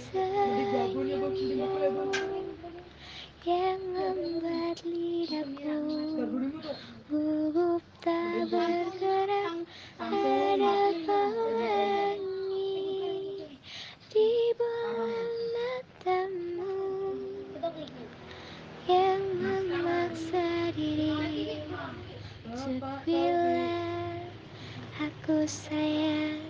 sayang yang membuat lidahku gugup tak bergerak ada pelangi di bola matamu. Yang memaksa diri untuk bilang aku sayang.